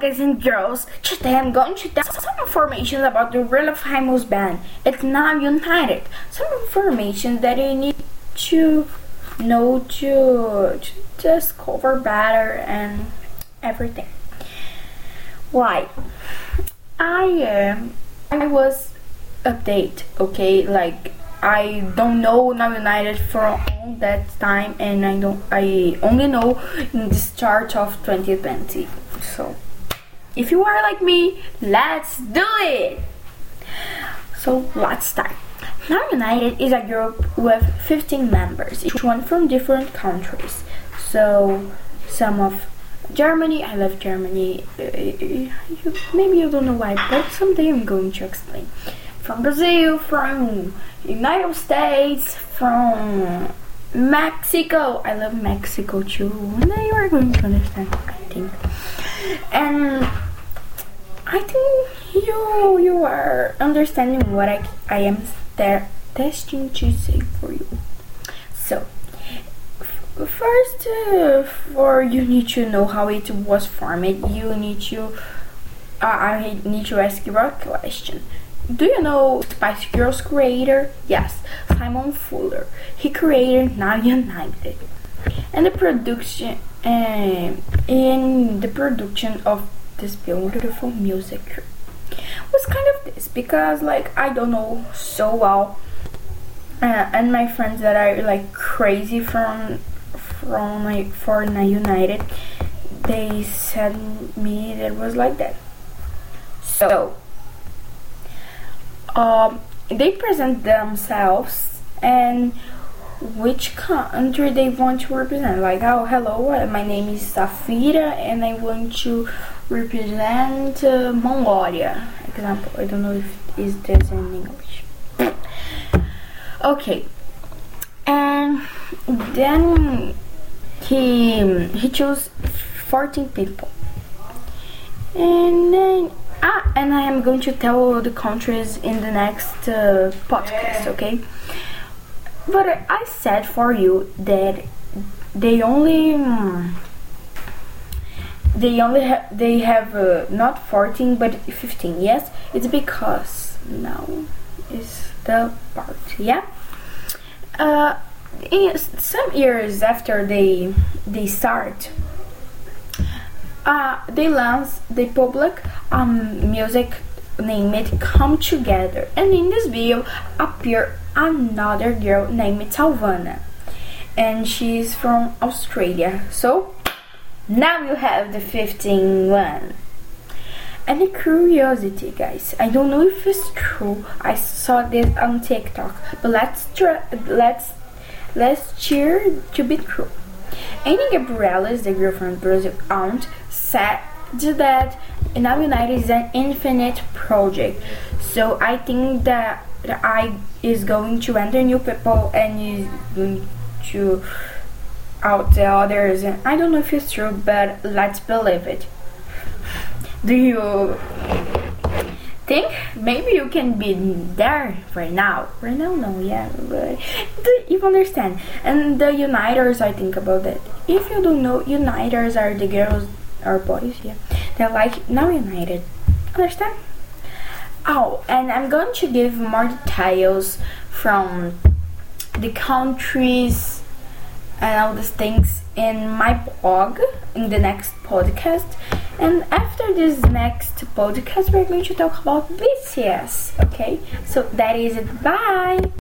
Guys and girls, today I'm going to tell some information about the really famous band. It's now united. Some information that you need to know to, to discover better and everything. Why? I um, I was update, okay, like I don't know now United from that time and I don't I only know in the start of 2020 so if you are like me let's do it so let's start now United is a group with 15 members each one from different countries so some of Germany I love Germany uh, maybe you don't know why but someday I'm going to explain from Brazil from United States from Mexico. I love Mexico too. Now you are going to understand, I think. And I think you you are understanding what I I am there testing to say for you. So first, uh, for you need to know how it was formed. You need to uh, I need to ask you a question. Do you know Spice Girls creator? Yes, Simon Fuller. He created Now United. And the production uh, in the production of this beautiful music was kind of this because like I don't know so well uh, and my friends that are like crazy from from like for United they sent me that was like that. So um, they present themselves and which country they want to represent. Like, oh, hello, my name is Safira and I want to represent uh, Mongolia. Example, I don't know if is this in English. okay, and then he he chose 14 people, and then Ah, and I am going to tell the countries in the next uh, podcast, okay? But I said for you that they only um, they only have they have uh, not 14 but 15. Yes, it's because now is the part. Yeah. Uh, some years after they they start uh, they launch the public um, music named it Come Together. And in this video appear another girl named Savannah and she's from Australia. So now you have the 15 one. And a curiosity guys. I don't know if it's true. I saw this on TikTok. But let's try let's let's cheer to be true. Any Gabrielly is the girl from Brazil. Aunt said that Now United is an infinite project. So I think that I is going to enter new people and is going to out the others. And I don't know if it's true, but let's believe it. Do you think maybe you can be there right now? Right now, no, yeah, but do you understand. And the Uniters, I think about that. If you don't know, Uniters are the girls our boys, yeah. They're like now united. Understand? Oh, and I'm going to give more details from the countries and all these things in my blog in the next podcast. And after this next podcast, we're going to talk about BTS. Okay, so that is it. Bye.